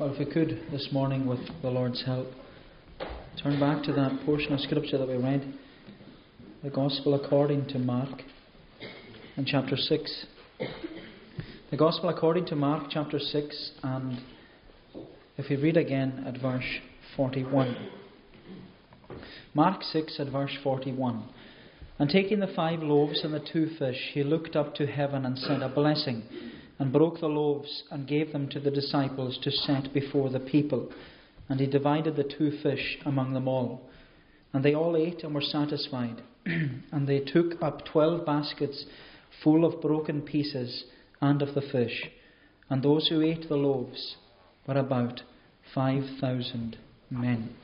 Well, if we could this morning, with the Lord's help, turn back to that portion of Scripture that we read, the Gospel according to Mark, in chapter 6. The Gospel according to Mark, chapter 6, and if we read again at verse 41. Mark 6 at verse 41. And taking the five loaves and the two fish, he looked up to heaven and said a blessing and broke the loaves and gave them to the disciples to set before the people. And he divided the two fish among them all. And they all ate and were satisfied. and they took up twelve baskets full of broken pieces and of the fish. And those who ate the loaves were about five thousand men.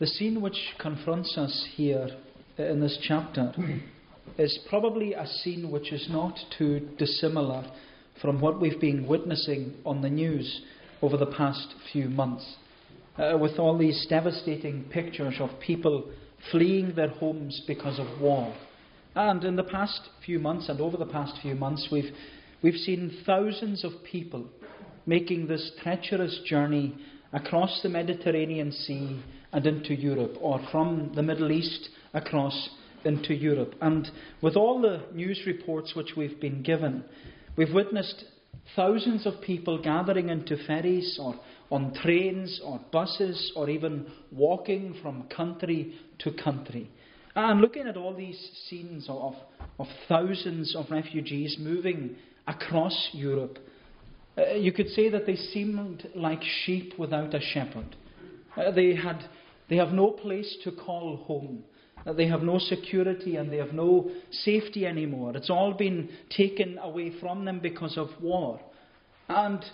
The scene which confronts us here in this chapter is probably a scene which is not too dissimilar from what we've been witnessing on the news over the past few months. Uh, with all these devastating pictures of people fleeing their homes because of war. And in the past few months and over the past few months, we've, we've seen thousands of people making this treacherous journey across the Mediterranean Sea and into Europe, or from the Middle East across into Europe. And with all the news reports which we've been given, we've witnessed thousands of people gathering into ferries or on trains or buses or even walking from country to country. And looking at all these scenes of, of thousands of refugees moving across Europe, uh, you could say that they seemed like sheep without a shepherd. Uh, they, had, they have no place to call home. Uh, they have no security and they have no safety anymore. It's all been taken away from them because of war. And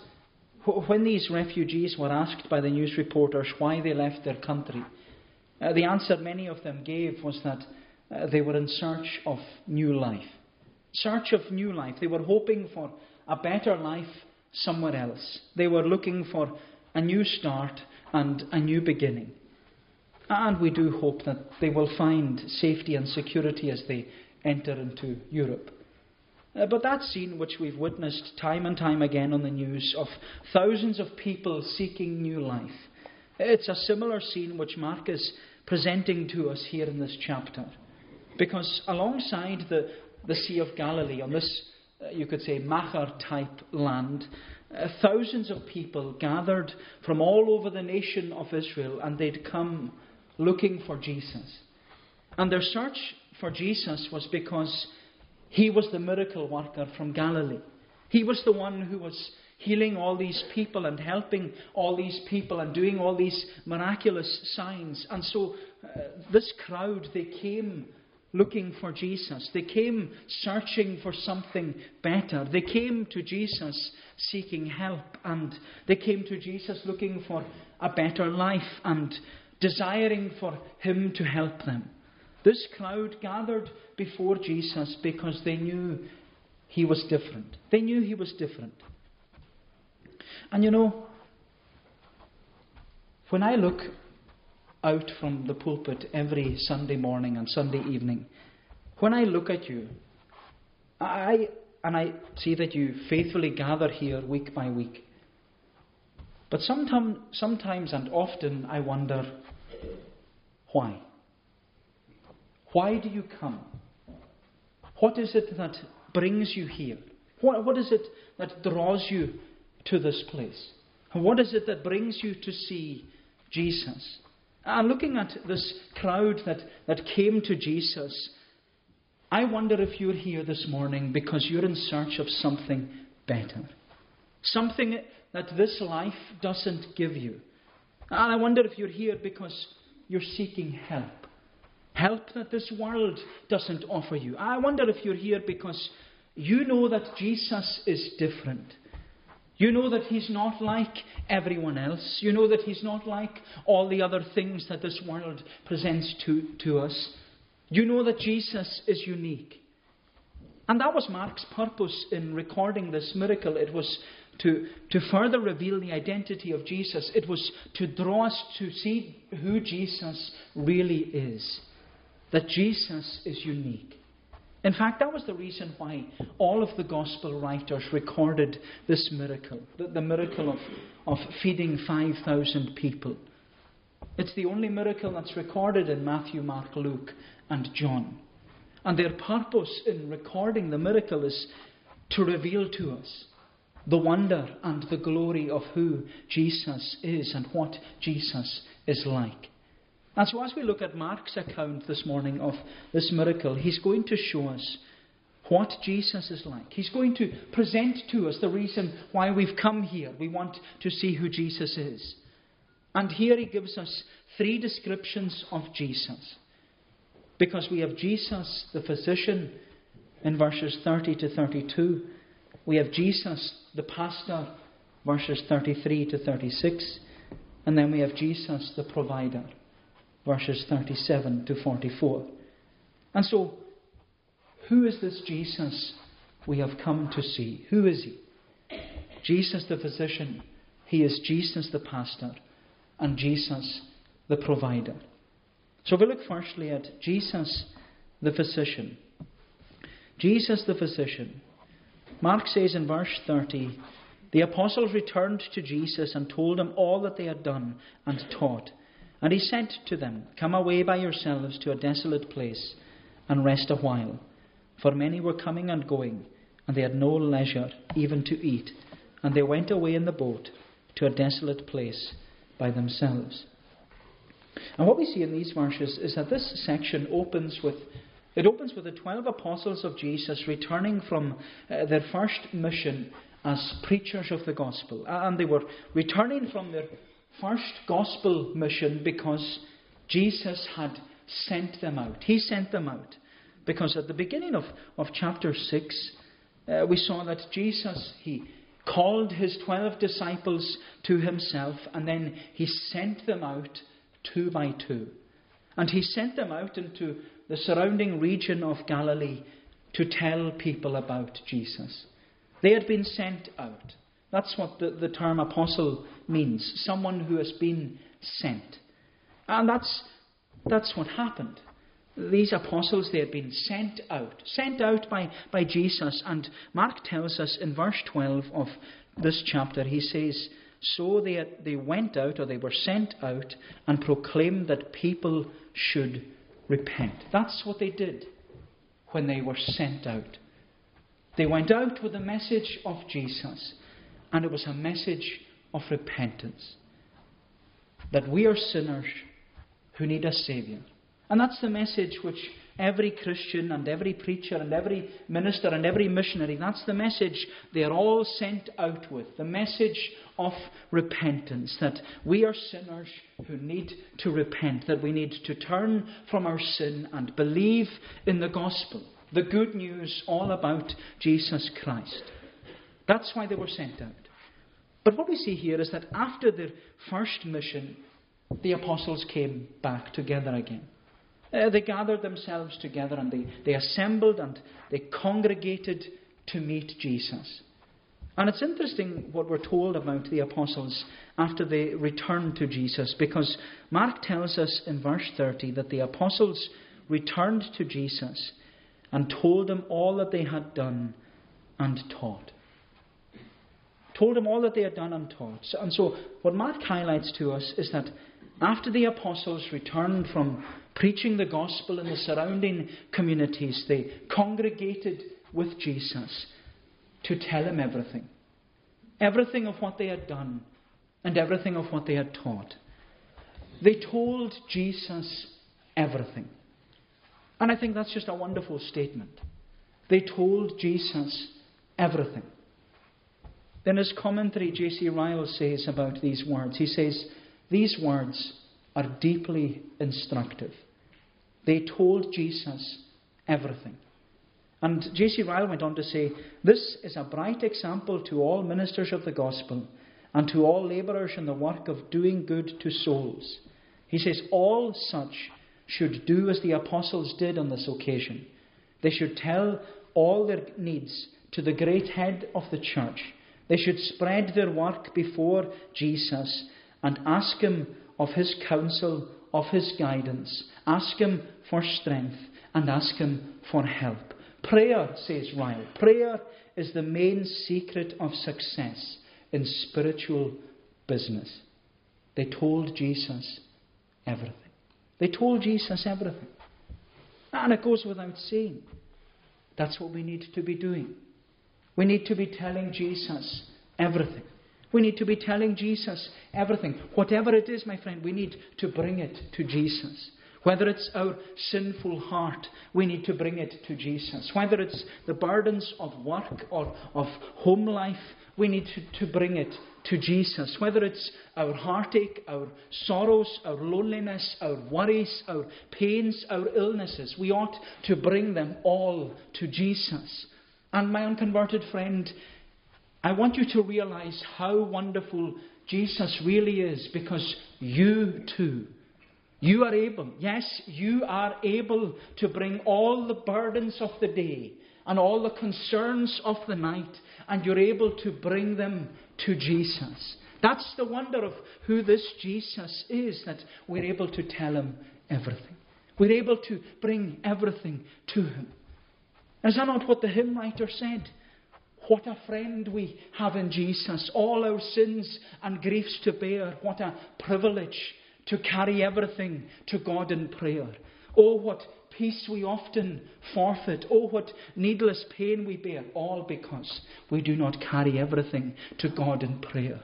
when these refugees were asked by the news reporters why they left their country, uh, the answer many of them gave was that uh, they were in search of new life. Search of new life. They were hoping for a better life somewhere else. They were looking for a new start and a new beginning. And we do hope that they will find safety and security as they enter into Europe. Uh, but that scene, which we've witnessed time and time again on the news, of thousands of people seeking new life, it's a similar scene which Mark is presenting to us here in this chapter. Because alongside the, the Sea of Galilee, on this, uh, you could say, Machair type land, uh, thousands of people gathered from all over the nation of Israel, and they'd come looking for Jesus. And their search for Jesus was because he was the miracle worker from Galilee. He was the one who was healing all these people and helping all these people and doing all these miraculous signs. And so uh, this crowd, they came looking for Jesus. They came searching for something better. They came to Jesus seeking help and they came to Jesus looking for a better life and desiring for him to help them. This crowd gathered before Jesus because they knew he was different. They knew he was different. And you know, when I look out from the pulpit every Sunday morning and Sunday evening, when I look at you, I and I see that you faithfully gather here week by week. But sometimes, sometimes and often I wonder why. Why do you come? What is it that brings you here? What, what is it that draws you to this place? What is it that brings you to see Jesus? And looking at this crowd that, that came to Jesus, I wonder if you're here this morning because you're in search of something better. Something that this life doesn't give you. And I wonder if you're here because you're seeking help help that this world doesn't offer you. I wonder if you're here because you know that Jesus is different. You know that He's not like everyone else. You know that He's not like all the other things that this world presents to, to us. You know that Jesus is unique. And that was Mark's purpose in recording this miracle. It was to, to further reveal the identity of Jesus, it was to draw us to see who Jesus really is that Jesus is unique. In fact, that was the reason why all of the gospel writers recorded this miracle, the, the miracle of, of feeding 5,000 people. It's the only miracle that's recorded in Matthew, Mark, Luke, and John. And their purpose in recording the miracle is to reveal to us the wonder and the glory of who Jesus is and what Jesus is like. And so, as we look at Mark's account this morning of this miracle, he's going to show us what Jesus is like. He's going to present to us the reason why we've come here. We want to see who Jesus is. And here he gives us three descriptions of Jesus. Because we have Jesus, the physician, in verses 30 to 32. We have Jesus, the pastor, verses 33 to 36. And then we have Jesus, the provider, verses 37 to 44. And so, who is this Jesus we have come to see? Who is he? Jesus the physician. He is Jesus the pastor and Jesus the provider. So we look firstly at Jesus the physician. Jesus the physician. Mark says in verse 30 the apostles returned to Jesus and told him all that they had done and taught. And he said to them, Come away by yourselves to a desolate place and rest a while. For many were coming and going, and they had no leisure even to eat. And they went away in the boat to a desolate place by themselves. And what we see in these verses is that this section opens with it opens with the 12 apostles of Jesus returning from uh, their first mission as preachers of the gospel. And they were returning from their first gospel mission because Jesus had sent them out. He sent them out. Because at the beginning of, of chapter 6, uh, we saw that Jesus, he called his 12 disciples to himself and then he sent them out two by two. And he sent them out into the surrounding region of Galilee to tell people about Jesus. They had been sent out. That's what the, the term apostle means someone who has been sent. And that's, that's what happened. These apostles, they had been sent out, sent out by, by Jesus. And Mark tells us in verse 12 of this chapter, he says, So they, they went out, or they were sent out, and proclaimed that people should repent. That's what they did when they were sent out. They went out with the message of Jesus, and it was a message of repentance. That we are sinners who need a Saviour. And that's the message which every Christian and every preacher and every minister and every missionary, that's the message they are all sent out with. The message of repentance. That we are sinners who need to repent. That we need to turn from our sin and believe in the gospel the good news all about Jesus Christ. That's why they were sent out. But what we see here is that after their first mission, the apostles came back together again. Uh, they gathered themselves together and they, they assembled and they congregated to meet Jesus. And it's interesting what we're told about the apostles after they returned to Jesus, because Mark tells us in verse 30 that the apostles returned to Jesus and told him all that they had done and taught. Told him all that they had done and taught. And so, what Mark highlights to us is that after the apostles returned from preaching the gospel in the surrounding communities, they congregated with Jesus to tell him everything. Everything of what they had done and everything of what they had taught. They told Jesus everything. And I think that's just a wonderful statement. They told Jesus everything. Then his commentary, J.C. Ryle says about these words, he says, These words are deeply instructive. They told Jesus everything. And J.C. Ryle went on to say, This is a bright example to all ministers of the gospel and to all labourers in the work of doing good to souls. He says, All such should do as the apostles did on this occasion. They should tell all their needs to the great head of the church. They should spread their work before Jesus and ask him of his counsel, of his guidance, ask him for strength, and ask him for help. Prayer, says Ryle, prayer is the main secret of success in spiritual business. They told Jesus everything. They told Jesus everything. And it goes without saying. That's what we need to be doing. We need to be telling Jesus everything. We need to be telling Jesus everything. Whatever it is, my friend, we need to bring it to Jesus. Whether it's our sinful heart, we need to bring it to Jesus. Whether it's the burdens of work or of home life, we need to, to bring it to Jesus. Whether it's our heartache, our sorrows, our loneliness, our worries, our pains, our illnesses, we ought to bring them all to Jesus. And my unconverted friend, I want you to realize how wonderful Jesus really is because you too. You are able, yes, you are able to bring all the burdens of the day and all the concerns of the night, and you're able to bring them to Jesus. That's the wonder of who this Jesus is, that we're able to tell him everything. We're able to bring everything to him. Is that not what the hymn writer said? What a friend we have in Jesus. All our sins and griefs to bear. What a privilege to carry everything to God in prayer. Oh, what peace we often forfeit. Oh, what needless pain we bear. All because we do not carry everything to God in prayer.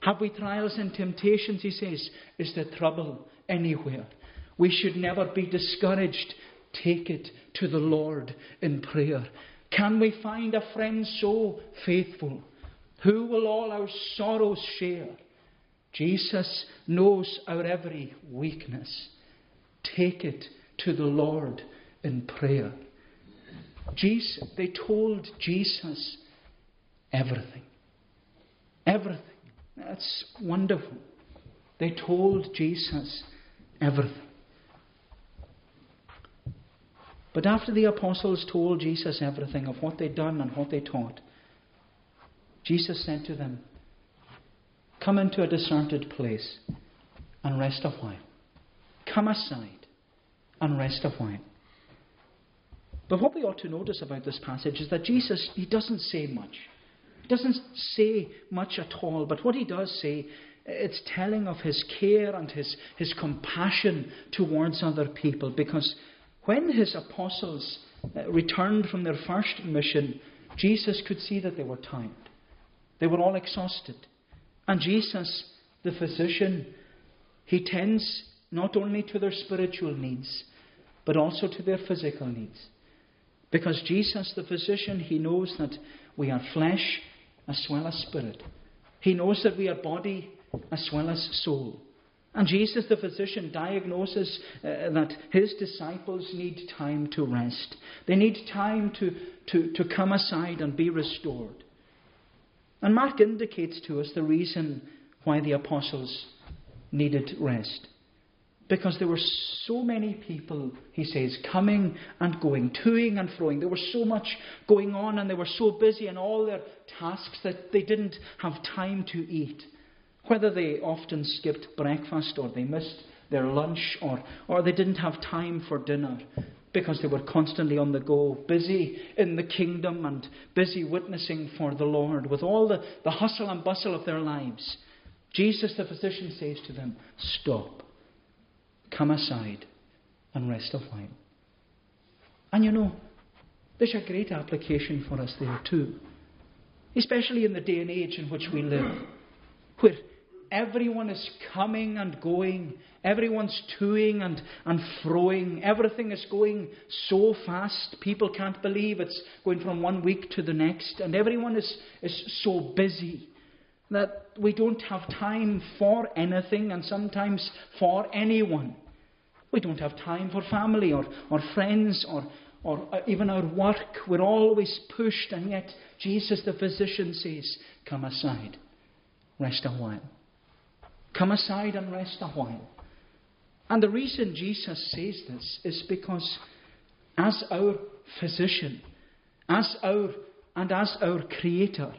Have we trials and temptations, he says? Is there trouble anywhere? We should never be discouraged. Take it to the Lord in prayer. Can we find a friend so faithful who will all our sorrows share? Jesus knows our every weakness. Take it to the Lord in prayer. Jesus, they told Jesus everything. Everything. That's wonderful. They told Jesus everything. But after the apostles told Jesus everything of what they'd done and what they taught, Jesus said to them, Come into a deserted place and rest a while. Come aside and rest a while. But what we ought to notice about this passage is that Jesus, he doesn't say much. He doesn't say much at all, but what he does say, it's telling of his care and his, his compassion towards other people because when his apostles uh, returned from their first mission, Jesus could see that they were tired. They were all exhausted. And Jesus, the physician, he tends not only to their spiritual needs, but also to their physical needs. Because Jesus, the physician, he knows that we are flesh as well as spirit. He knows that we are body as well as soul. And Jesus, the physician, diagnoses uh, that his disciples need time to rest. They need time to, to, to come aside and be restored. And Mark indicates to us the reason why the apostles needed rest. Because there were so many people, he says, coming and going, toing and froing. There was so much going on, and they were so busy in all their tasks that they didn't have time to eat. Whether they often skipped breakfast or they missed their lunch or, or they didn't have time for dinner because they were constantly on the go, busy in the kingdom and busy witnessing for the Lord with all the, the hustle and bustle of their lives. Jesus, the physician, says to them, Stop, come aside and rest a while. And you know, there's a great application for us there too, especially in the day and age in which we live, where Everyone is coming and going. Everyone's toing and, and froing. Everything is going so fast. People can't believe it's going from one week to the next. And everyone is, is so busy that we don't have time for anything and sometimes for anyone. We don't have time for family or, or friends or, or uh, even our work. We're always pushed, and yet Jesus the physician says, Come aside, rest a while. Come aside and rest a while. And the reason Jesus says this is because, as our physician, as our and as our creator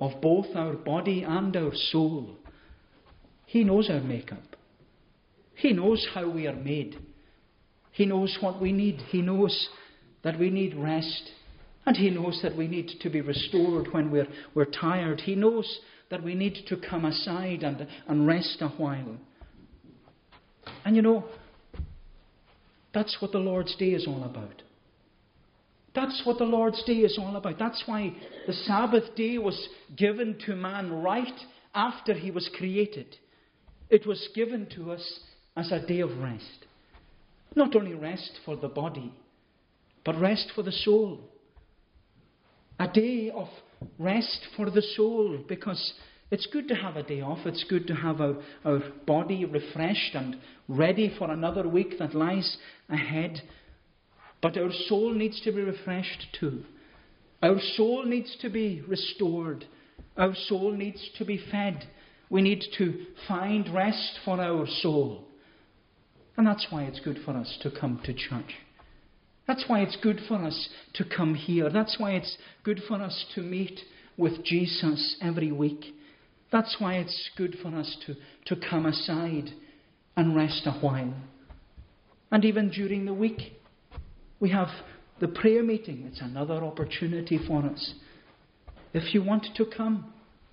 of both our body and our soul, He knows our makeup. He knows how we are made. He knows what we need. He knows that we need rest. And He knows that we need to be restored when we're, we're tired. He knows that we need to come aside and, and rest a while. And you know, that's what the Lord's Day is all about. That's what the Lord's Day is all about. That's why the Sabbath day was given to man right after he was created. It was given to us as a day of rest. Not only rest for the body, but rest for the soul. A day of rest for the soul because it's good to have a day off. It's good to have our, our body refreshed and ready for another week that lies ahead. But our soul needs to be refreshed too. Our soul needs to be restored. Our soul needs to be fed. We need to find rest for our soul. And that's why it's good for us to come to church. That's why it's good for us to come here. That's why it's good for us to meet with Jesus every week. That's why it's good for us to, to come aside and rest a while. And even during the week, we have the prayer meeting. It's another opportunity for us. If you want to come,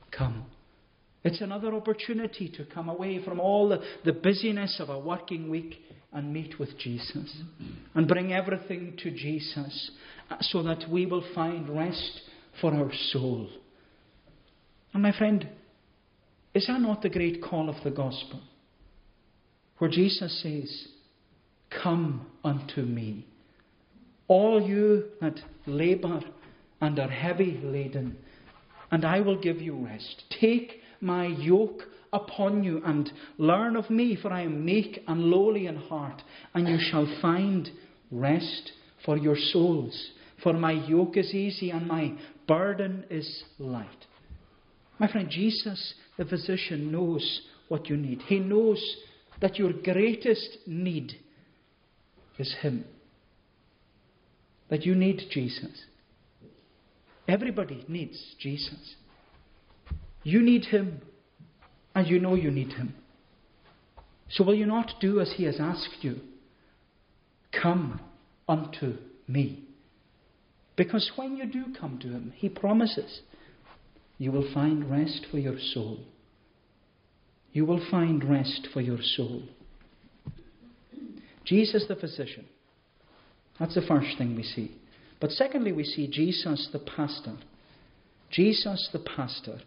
come. It's another opportunity to come away from all the, the busyness of a working week and meet with Jesus and bring everything to Jesus so that we will find rest for our soul. And my friend, is that not the great call of the gospel? Where Jesus says, Come unto me, all you that labour and are heavy laden, and I will give you rest. Take my yoke upon you and learn of me, for I am meek and lowly in heart, and you shall find rest for your souls. For my yoke is easy and my burden is light. My friend, Jesus, the physician, knows what you need. He knows that your greatest need is Him. That you need Jesus. Everybody needs Jesus. You need Him, and you know you need Him. So will you not do as He has asked you? Come unto me. Because when you do come to Him, He promises you will find rest for your soul. You will find rest for your soul. Jesus the physician. That's the first thing we see. But secondly, we see Jesus the pastor. Jesus the pastor.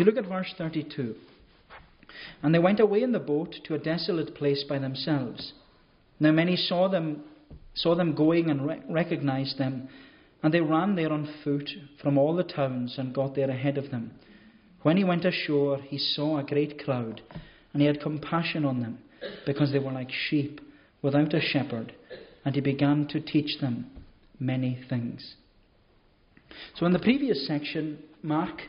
You look at verse 32. And they went away in the boat to a desolate place by themselves. Now many saw them, saw them going and re- recognized them, and they ran there on foot from all the towns and got there ahead of them. When he went ashore, he saw a great crowd, and he had compassion on them, because they were like sheep without a shepherd, and he began to teach them many things. So, in the previous section, Mark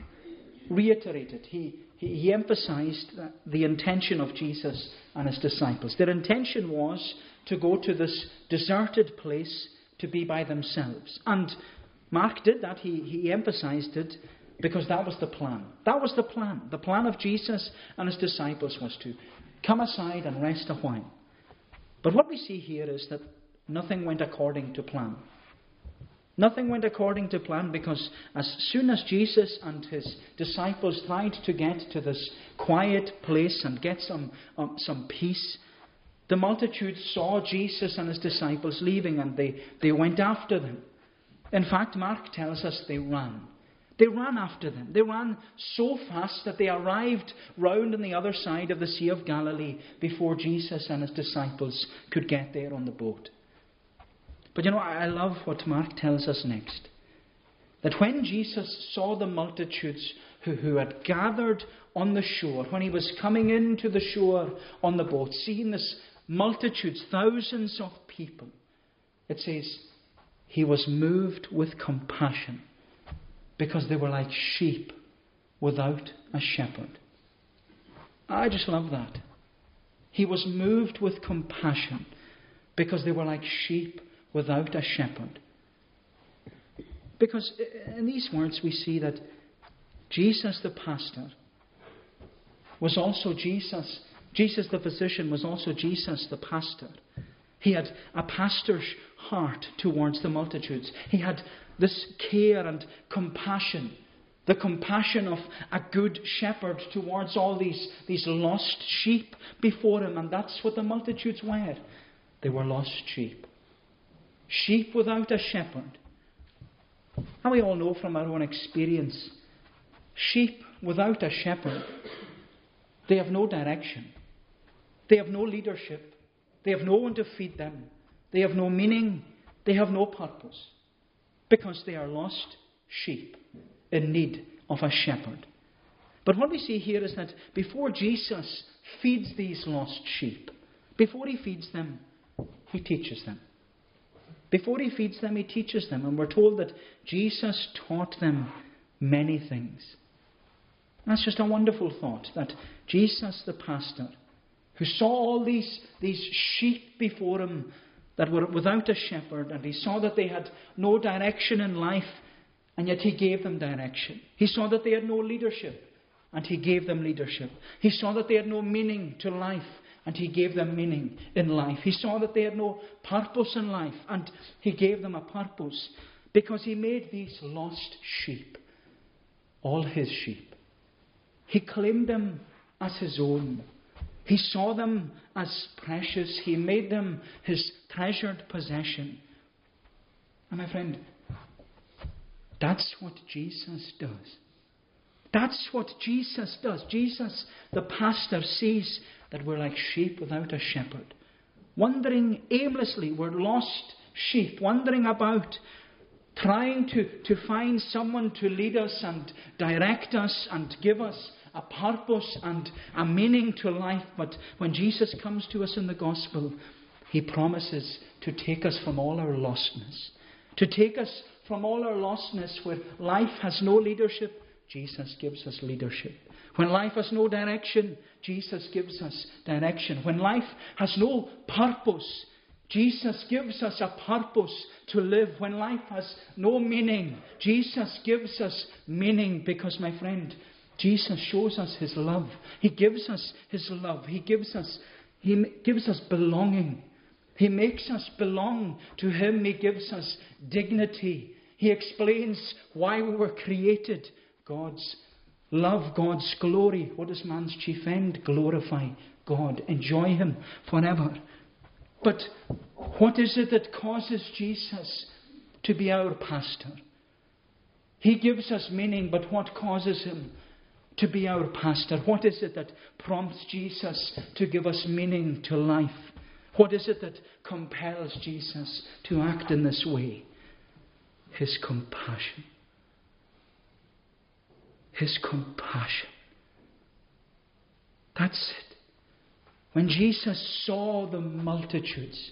reiterated, he, he, he emphasized the intention of Jesus and his disciples. Their intention was to go to this deserted place to be by themselves. And Mark did that. He, he emphasized it because that was the plan. That was the plan. The plan of Jesus and his disciples was to come aside and rest a while. But what we see here is that nothing went according to plan. Nothing went according to plan because as soon as Jesus and his disciples tried to get to this quiet place and get some, um, some peace, the multitude saw Jesus and his disciples leaving and they, they went after them. In fact, Mark tells us they ran. They ran after them. They ran so fast that they arrived round on the other side of the Sea of Galilee before Jesus and his disciples could get there on the boat. But you know, I love what Mark tells us next. That when Jesus saw the multitudes who, who had gathered on the shore, when he was coming into the shore on the boat, seeing this multitudes, thousands of people. It says, He was moved with compassion because they were like sheep without a shepherd. I just love that. He was moved with compassion because they were like sheep without a shepherd. Because in these words we see that Jesus the pastor was also Jesus Jesus the physician was also Jesus the pastor. He had a pastor's heart towards the multitudes. He had this care and compassion, the compassion of a good shepherd towards all these, these lost sheep before him. And that's what the multitudes were. They were lost sheep. Sheep without a shepherd. And we all know from our own experience sheep without a shepherd, they have no direction, they have no leadership, they have no one to feed them, they have no meaning, they have no purpose, because they are lost sheep in need of a shepherd. But what we see here is that before Jesus feeds these lost sheep, before he feeds them, he teaches them. Before he feeds them, he teaches them. And we're told that Jesus taught them many things. That's just a wonderful thought that Jesus, the pastor, who saw all these, these sheep before him that were without a shepherd, and he saw that they had no direction in life, and yet he gave them direction. He saw that they had no leadership, and he gave them leadership. He saw that they had no meaning to life, and he gave them meaning in life. He saw that they had no purpose in life, and he gave them a purpose because he made these lost sheep all his sheep. He claimed them as his own. He saw them as precious. He made them his treasured possession. And my friend, that's what Jesus does. That's what Jesus does. Jesus, the pastor, sees that we're like sheep without a shepherd, wandering aimlessly. We're lost sheep, wandering about, trying to, to find someone to lead us and direct us and give us a purpose and a meaning to life. But when Jesus comes to us in the gospel, he promises to take us from all our lostness, to take us from all our lostness where life has no leadership. Jesus gives us leadership. When life has no direction, Jesus gives us direction. When life has no purpose, Jesus gives us a purpose to live. When life has no meaning, Jesus gives us meaning because, my friend, Jesus shows us his love. He gives us his love. He gives us, he gives us belonging. He makes us belong to him. He gives us dignity. He explains why we were created. God's Love God's glory. What is man's chief end? Glorify God. Enjoy Him forever. But what is it that causes Jesus to be our pastor? He gives us meaning, but what causes Him to be our pastor? What is it that prompts Jesus to give us meaning to life? What is it that compels Jesus to act in this way? His compassion his compassion. That's it. When Jesus saw the multitudes,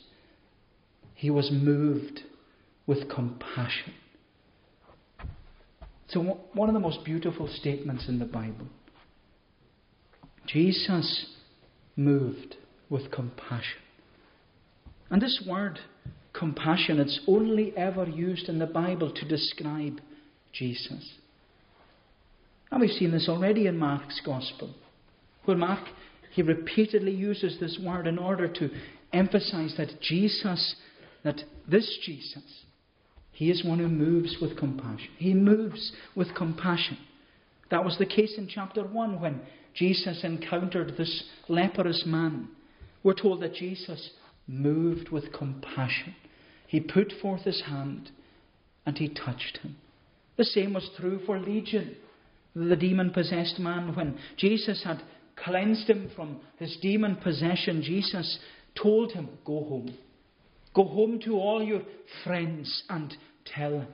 he was moved with compassion. So, one of the most beautiful statements in the Bible. Jesus moved with compassion. And this word, compassion, it's only ever used in the Bible to describe Jesus. And we've seen this already in Mark's Gospel, where Mark, he repeatedly uses this word in order to emphasize that Jesus, that this Jesus, he is one who moves with compassion. He moves with compassion. That was the case in chapter 1 when Jesus encountered this leprous man. We're told that Jesus moved with compassion. He put forth his hand and he touched him. The same was true for Legion the demon possessed man, when Jesus had cleansed him from his demon possession, Jesus told him, Go home. Go home to all your friends and tell.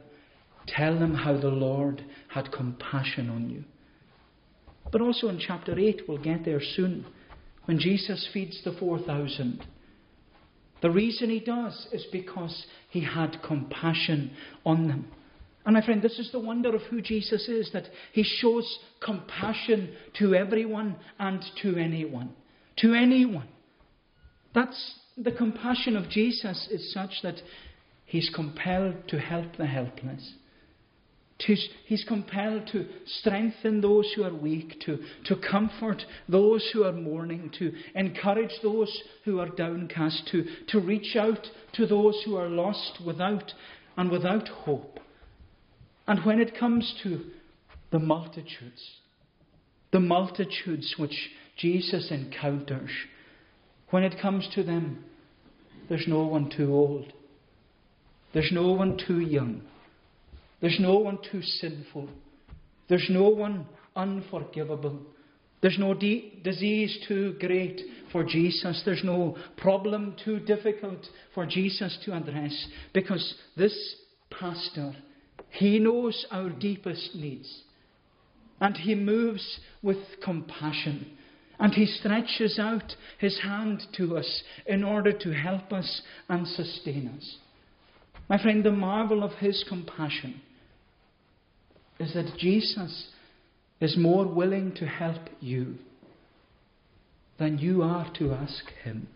Tell them how the Lord had compassion on you. But also in chapter 8, we'll get there soon, when Jesus feeds the 4,000. The reason he does is because he had compassion on them. And my friend, this is the wonder of who Jesus is that he shows compassion to everyone and to anyone. To anyone. That's the compassion of Jesus is such that he's compelled to help the helpless, he's compelled to strengthen those who are weak, to, to comfort those who are mourning, to encourage those who are downcast, to, to reach out to those who are lost without and without hope. And when it comes to the multitudes, the multitudes which Jesus encounters, when it comes to them, there's no one too old. There's no one too young. There's no one too sinful. There's no one unforgivable. There's no de- disease too great for Jesus. There's no problem too difficult for Jesus to address because this pastor, he knows our deepest needs. And he moves with compassion. And he stretches out his hand to us in order to help us and sustain us. My friend, the marvel of his compassion is that Jesus is more willing to help you than you are to ask him.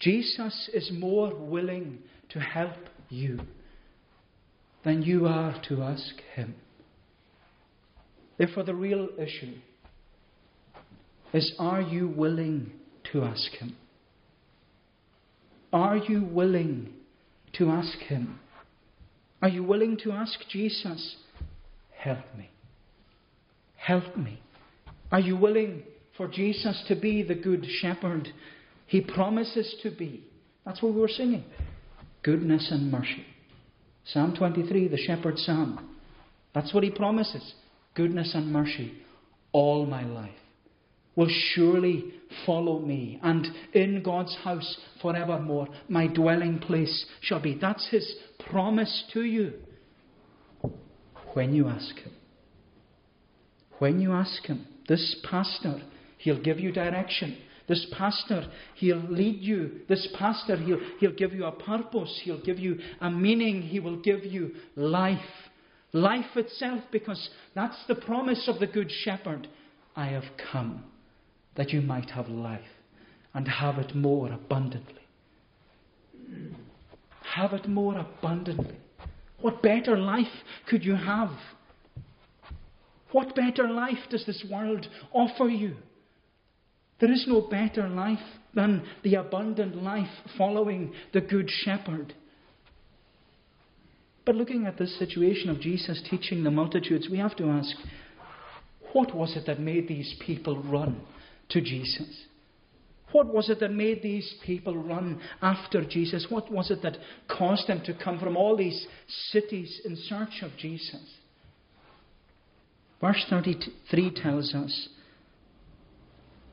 Jesus is more willing to help you than you are to ask him. Therefore, the real issue is are you willing to ask him? Are you willing to ask him? Are you willing to ask Jesus, help me? Help me. Are you willing for Jesus to be the good shepherd he promises to be? That's what we were singing. Goodness and mercy. Psalm 23, the shepherd's psalm. That's what he promises. Goodness and mercy all my life will surely follow me, and in God's house forevermore my dwelling place shall be. That's his promise to you when you ask him. When you ask him, this pastor, he'll give you direction. This pastor, he'll lead you. This pastor, he'll, he'll give you a purpose. He'll give you a meaning. He will give you life. Life itself, because that's the promise of the Good Shepherd. I have come that you might have life and have it more abundantly. Have it more abundantly. What better life could you have? What better life does this world offer you? There is no better life than the abundant life following the Good Shepherd. But looking at this situation of Jesus teaching the multitudes, we have to ask what was it that made these people run to Jesus? What was it that made these people run after Jesus? What was it that caused them to come from all these cities in search of Jesus? Verse 33 tells us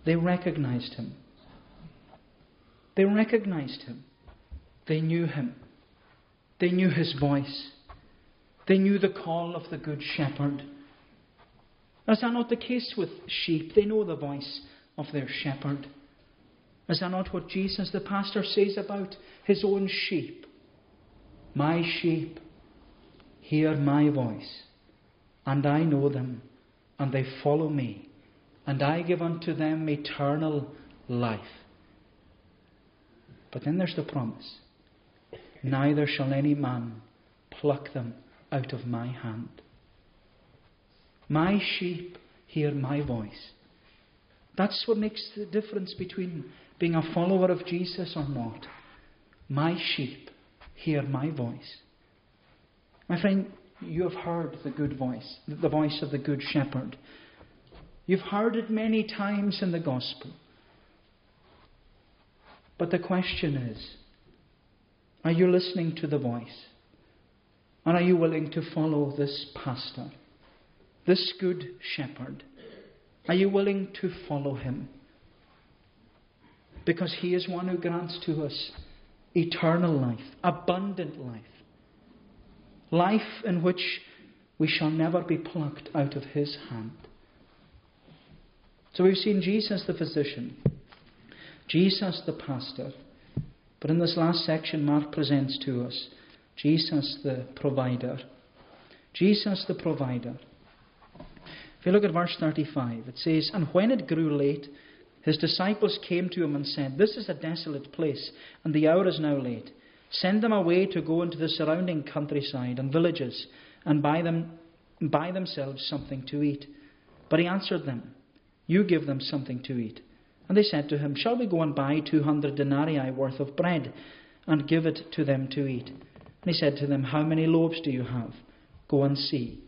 they recognized him. They recognized him. They knew him. They knew his voice. They knew the call of the Good Shepherd. Is that not the case with sheep? They know the voice of their shepherd. Is that not what Jesus, the pastor, says about his own sheep? My sheep hear my voice, and I know them, and they follow me, and I give unto them eternal life. But then there's the promise neither shall any man pluck them out of my hand. My sheep hear my voice. That's what makes the difference between being a follower of Jesus or not. My sheep hear my voice. My friend, you have heard the good voice, the voice of the good shepherd. You've heard it many times in the gospel. But the question is are you listening to the voice? And are you willing to follow this pastor, this good shepherd? Are you willing to follow him? Because he is one who grants to us eternal life, abundant life, life in which we shall never be plucked out of his hand. So we've seen Jesus the physician, Jesus the pastor, but in this last section, Mark presents to us Jesus the provider. Jesus the provider. If you look at verse 35, it says, And when it grew late, his disciples came to him and said, This is a desolate place, and the hour is now late. Send them away to go into the surrounding countryside and villages and buy them buy themselves something to eat. But he answered them, You give them something to eat. And they said to him, Shall we go and buy two hundred denarii worth of bread and give it to them to eat? And he said to them, How many loaves do you have? Go and see.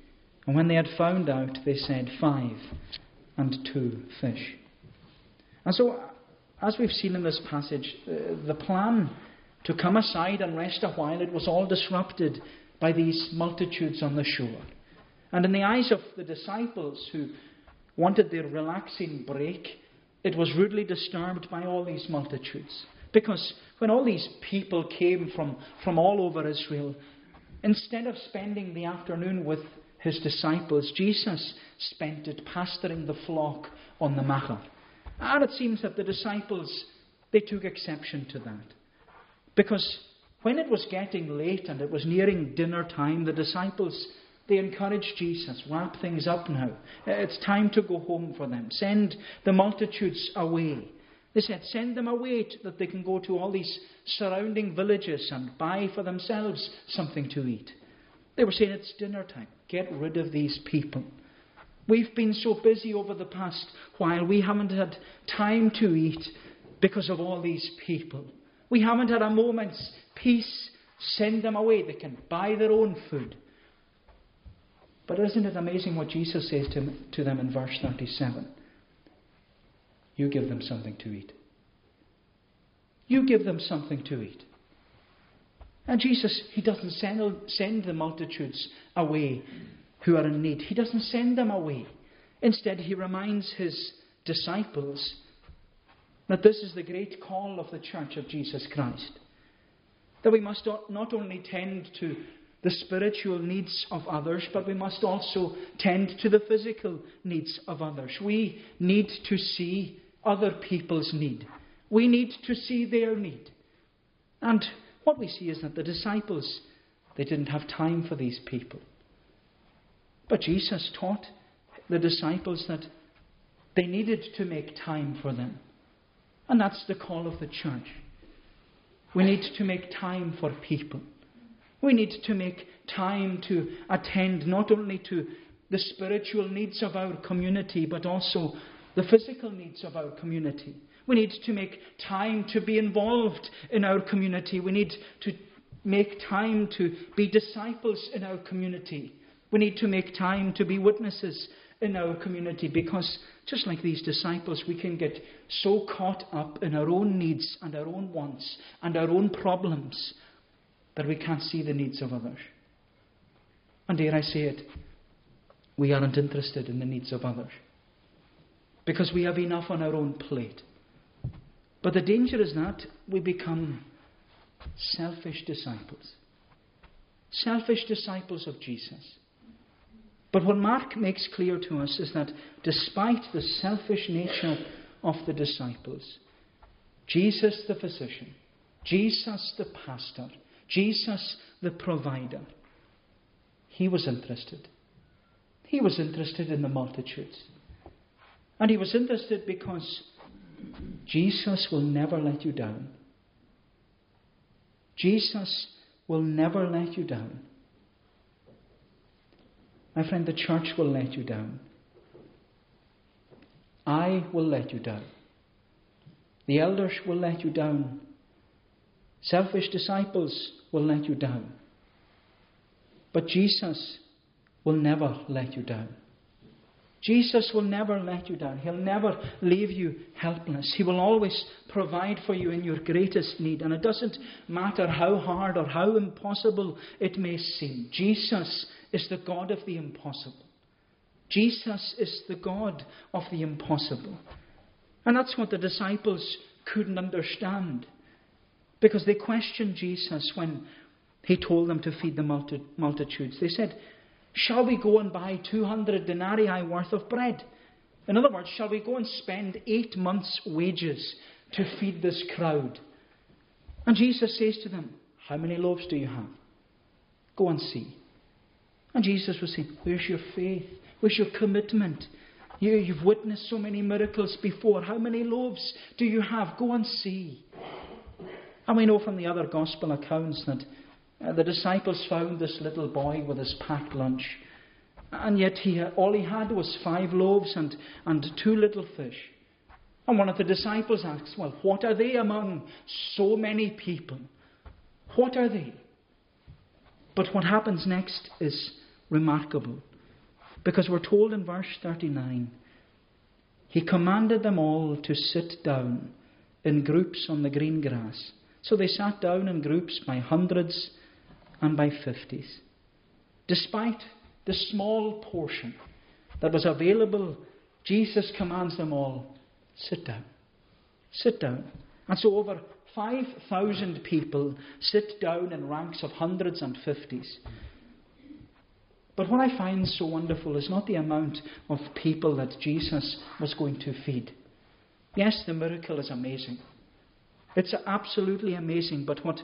And when they had found out, they said, Five and two fish. And so, as we've seen in this passage, uh, the plan to come aside and rest a while, it was all disrupted by these multitudes on the shore. And in the eyes of the disciples who wanted their relaxing break, it was rudely disturbed by all these multitudes. Because when all these people came from, from all over Israel, instead of spending the afternoon with his disciples, Jesus spent it pasturing the flock on the Machair. And ah, it seems that the disciples, they took exception to that. Because when it was getting late and it was nearing dinner time, the disciples they encouraged Jesus, wrap things up now. It's time to go home for them. Send the multitudes away. They said, send them away that they can go to all these surrounding villages and buy for themselves something to eat. They were saying, it's dinner time. Get rid of these people. We've been so busy over the past while, we haven't had time to eat because of all these people. We haven't had a moment's peace. Send them away. They can buy their own food. But isn't it amazing what Jesus says to, to them in verse 37? You give them something to eat. You give them something to eat. And Jesus, He doesn't send, send the multitudes away who are in need. He doesn't send them away. Instead, He reminds His disciples that this is the great call of the church of Jesus Christ. That we must not only tend to the spiritual needs of others, but we must also tend to the physical needs of others. We need to see other people's need. We need to see their need. And what we see is that the disciples, they didn't have time for these people. But Jesus taught the disciples that they needed to make time for them. And that's the call of the church. We need to make time for people. We need to make time to attend not only to the spiritual needs of our community, but also the physical needs of our community. We need to make time to be involved in our community. We need to make time to be disciples in our community. We need to make time to be witnesses in our community because, just like these disciples, we can get so caught up in our own needs and our own wants and our own problems that we can't see the needs of others. And dare I say it, we aren't interested in the needs of others because we have enough on our own plate. But the danger is that we become selfish disciples. Selfish disciples of Jesus. But what Mark makes clear to us is that despite the selfish nature of the disciples, Jesus the physician, Jesus the pastor, Jesus, the provider, he was interested. He was interested in the multitudes. And he was interested because Jesus will never let you down. Jesus will never let you down. My friend, the church will let you down. I will let you down. The elders will let you down. Selfish disciples will let you down. But Jesus will never let you down. Jesus will never let you down. He'll never leave you helpless. He will always provide for you in your greatest need. And it doesn't matter how hard or how impossible it may seem. Jesus is the God of the impossible. Jesus is the God of the impossible. And that's what the disciples couldn't understand. Because they questioned Jesus when he told them to feed the multi- multitudes. They said, Shall we go and buy 200 denarii worth of bread? In other words, shall we go and spend eight months' wages to feed this crowd? And Jesus says to them, How many loaves do you have? Go and see. And Jesus was saying, Where's your faith? Where's your commitment? You, you've witnessed so many miracles before. How many loaves do you have? Go and see. And we know from the other gospel accounts that Uh, the disciples found this little boy with his packed lunch, and yet he, all he had was five loaves and, and two little fish. And one of the disciples asks, Well, what are they among so many people? What are they? But what happens next is remarkable. Because we're told in verse 39 He commanded them all to sit down in groups on the green grass. So they sat down in groups by hundreds and by fifties. Despite the small portion that was available, Jesus commands them all sit down. Sit down. And so over 5,000 people sit down in ranks of hundreds and fifties. But what I find so wonderful is not the amount of people that Jesus was going to feed. Yes, the miracle is amazing. It's absolutely amazing. But what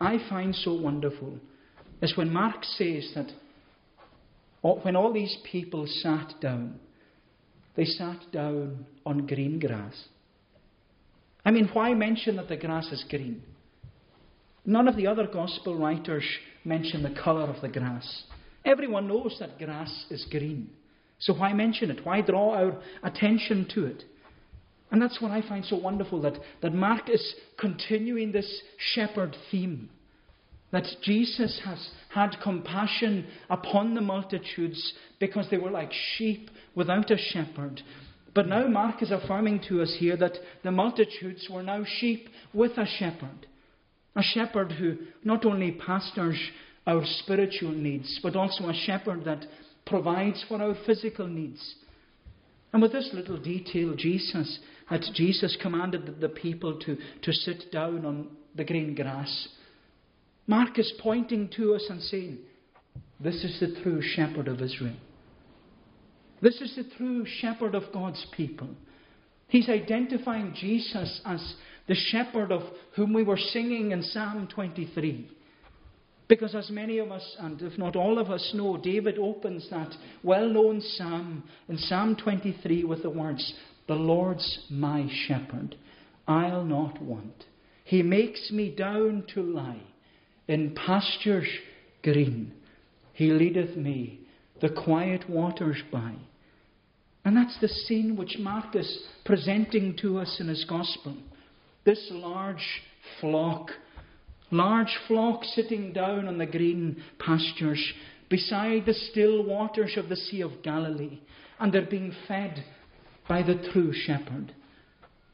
I find so wonderful is when Mark says that when all these people sat down, they sat down on green grass. I mean, why mention that the grass is green? None of the other gospel writers mention the colour of the grass. Everyone knows that grass is green. So why mention it? Why draw our attention to it? And that's what I find so wonderful that, that Mark is continuing this shepherd theme. That Jesus has had compassion upon the multitudes because they were like sheep without a shepherd. But now Mark is affirming to us here that the multitudes were now sheep with a shepherd. A shepherd who not only pastors our spiritual needs, but also a shepherd that provides for our physical needs. And with this little detail, Jesus, that Jesus commanded the people to, to sit down on the green grass, Mark is pointing to us and saying, This is the true shepherd of Israel. This is the true shepherd of God's people. He's identifying Jesus as the shepherd of whom we were singing in Psalm 23. Because, as many of us, and if not all of us know, David opens that well known psalm in Psalm 23 with the words, The Lord's my shepherd, I'll not want. He makes me down to lie in pastures green. He leadeth me the quiet waters by. And that's the scene which Mark is presenting to us in his gospel. This large flock, large flock sitting down on the green pastures beside the still waters of the Sea of Galilee, and they're being fed by the true shepherd.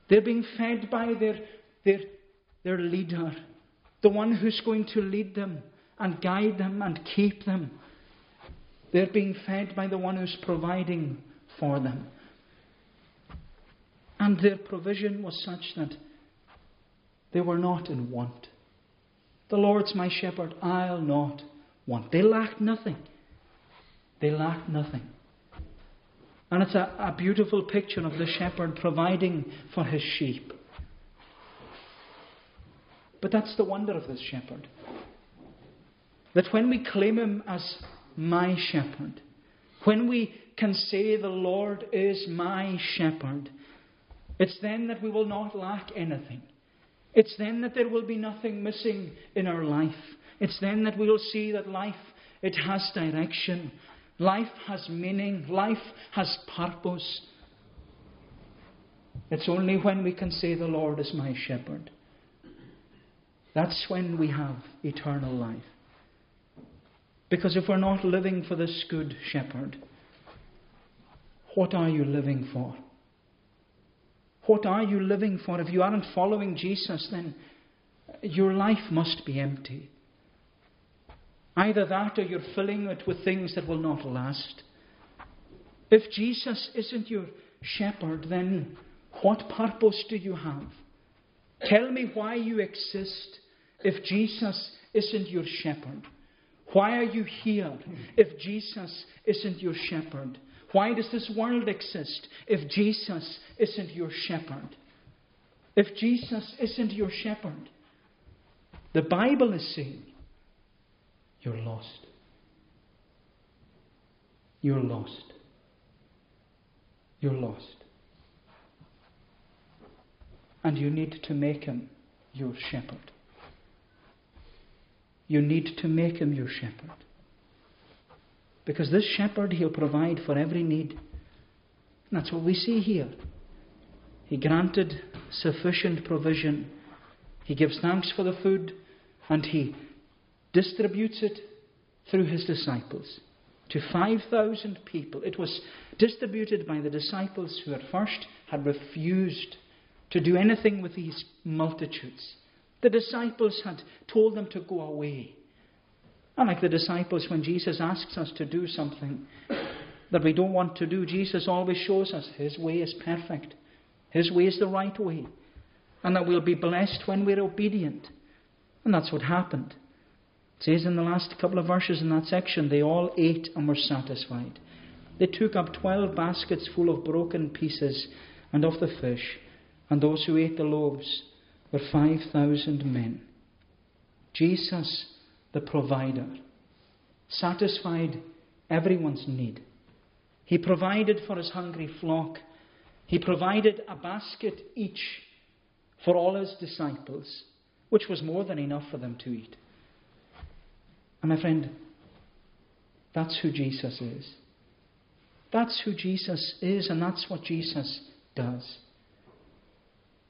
They're being fed by their, their, their leader, the one who's going to lead them and guide them and keep them. They're being fed by the one who's providing for them. And their provision was such that they were not in want. The Lord's my shepherd, I'll not want. They lacked nothing. They lacked nothing. And it's a, a beautiful picture of the shepherd providing for his sheep. But that's the wonder of this shepherd. That when we claim him as my shepherd, when we can say the Lord is my shepherd, it's then that we will not lack anything. It's then that there will be nothing missing in our life. It's then that we will see that life, it has direction. Life has meaning. Life has purpose. It's only when we can say, The Lord is my shepherd, that's when we have eternal life. Because if we're not living for this good shepherd, what are you living for? What are you living for? If you aren't following Jesus, then your life must be empty. Either that or you're filling it with things that will not last. If Jesus isn't your shepherd, then what purpose do you have? Tell me why you exist if Jesus isn't your shepherd? Why are you here if Jesus isn't your shepherd? Why does this world exist if Jesus isn't your shepherd? If Jesus isn't your shepherd, the Bible is saying you're lost. You're lost. You're lost. And you need to make him your shepherd. you need to make him your shepherd. Because this shepherd, he'll provide for every need. And that's what we see here. He granted sufficient provision. He gives thanks for the food and he distributes it through his disciples to 5,000 people. It was distributed by the disciples who at first had refused to do anything with these multitudes. The disciples had told them to go away. And like the disciples, when Jesus asks us to do something that we don't want to do, Jesus always shows us His way is perfect. His way is the right way. And that we'll be blessed when we're obedient. And that's what happened. It says in the last couple of verses in that section, they all ate and were satisfied. They took up twelve baskets full of broken pieces and of the fish, and those who ate the loaves were five thousand men. Jesus, the provider, satisfied everyone's need. He provided for his hungry flock. He provided a basket each for all his disciples, which was more than enough for them to eat. And my friend, that's who Jesus is. That's who Jesus is, and that's what Jesus does.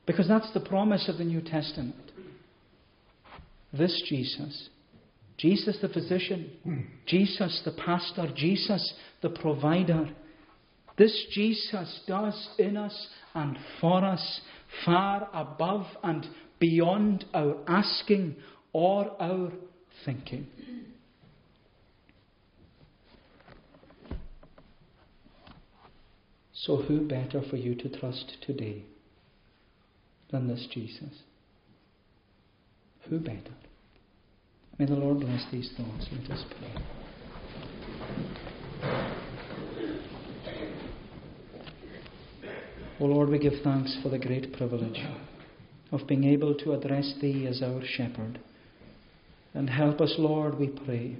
Because that's the promise of the New Testament. This Jesus, Jesus the physician, Jesus the pastor, Jesus the provider, this Jesus does in us and for us far above and beyond our asking or our thinking. So, who better for you to trust today than this Jesus? Who better? May the Lord bless these thoughts. Let us pray. O Lord, we give thanks for the great privilege of being able to address Thee as our shepherd. And help us, Lord, we pray,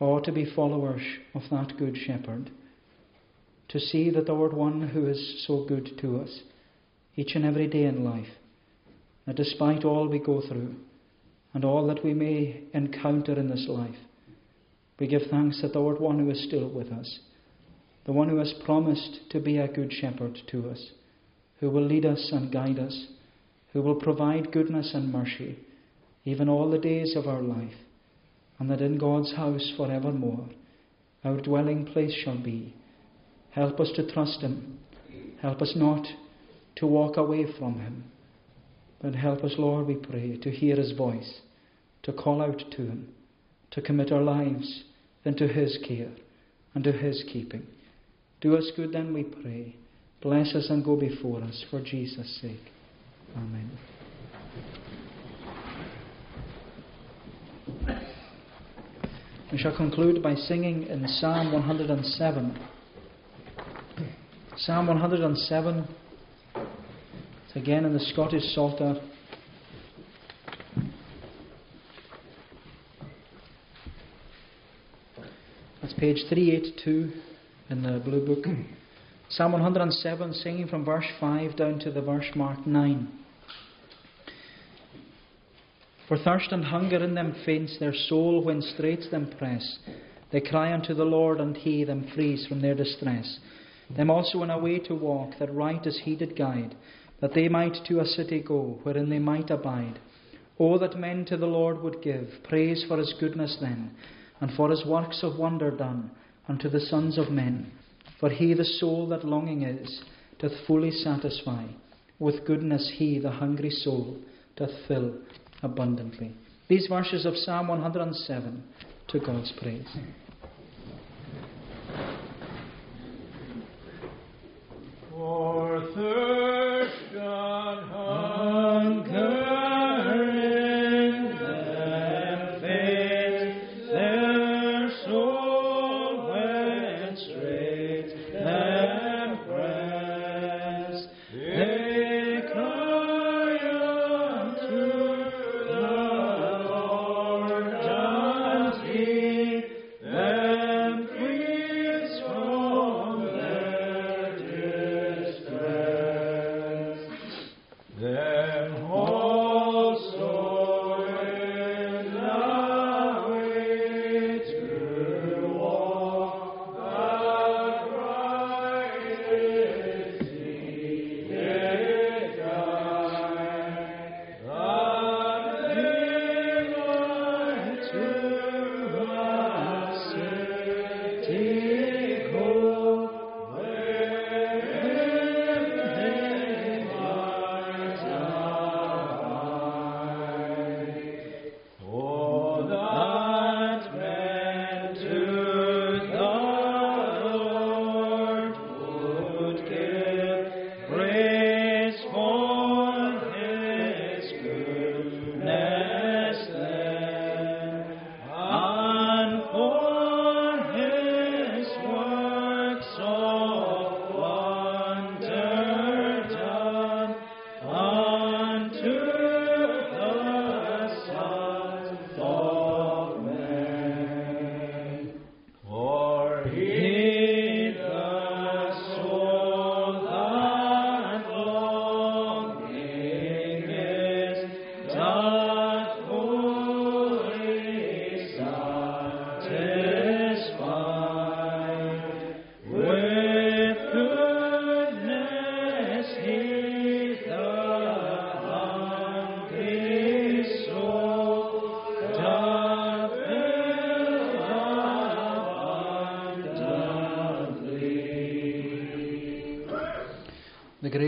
all to be followers of that good shepherd to see that Thou art one who is so good to us each and every day in life, that despite all we go through and all that we may encounter in this life, we give thanks that Thou art one who is still with us, the one who has promised to be a good shepherd to us, who will lead us and guide us, who will provide goodness and mercy, even all the days of our life, and that in God's house forevermore our dwelling place shall be Help us to trust Him. Help us not to walk away from Him. But help us, Lord, we pray, to hear His voice, to call out to Him, to commit our lives into His care and to His keeping. Do us good then, we pray. Bless us and go before us for Jesus' sake. Amen. We shall conclude by singing in Psalm 107. Psalm 107. It's again in the Scottish Psalter. That's page 382 in the Blue Book. Psalm 107, singing from verse 5 down to the verse mark 9. For thirst and hunger in them faints their soul when straits them press. They cry unto the Lord, and he them frees from their distress them also in a way to walk, that right as he did guide, that they might to a city go, wherein they might abide. Oh, that men to the Lord would give praise for his goodness then, and for his works of wonder done unto the sons of men. For he the soul that longing is, doth fully satisfy. With goodness he, the hungry soul, doth fill abundantly. These verses of Psalm 107 to God's praise. third.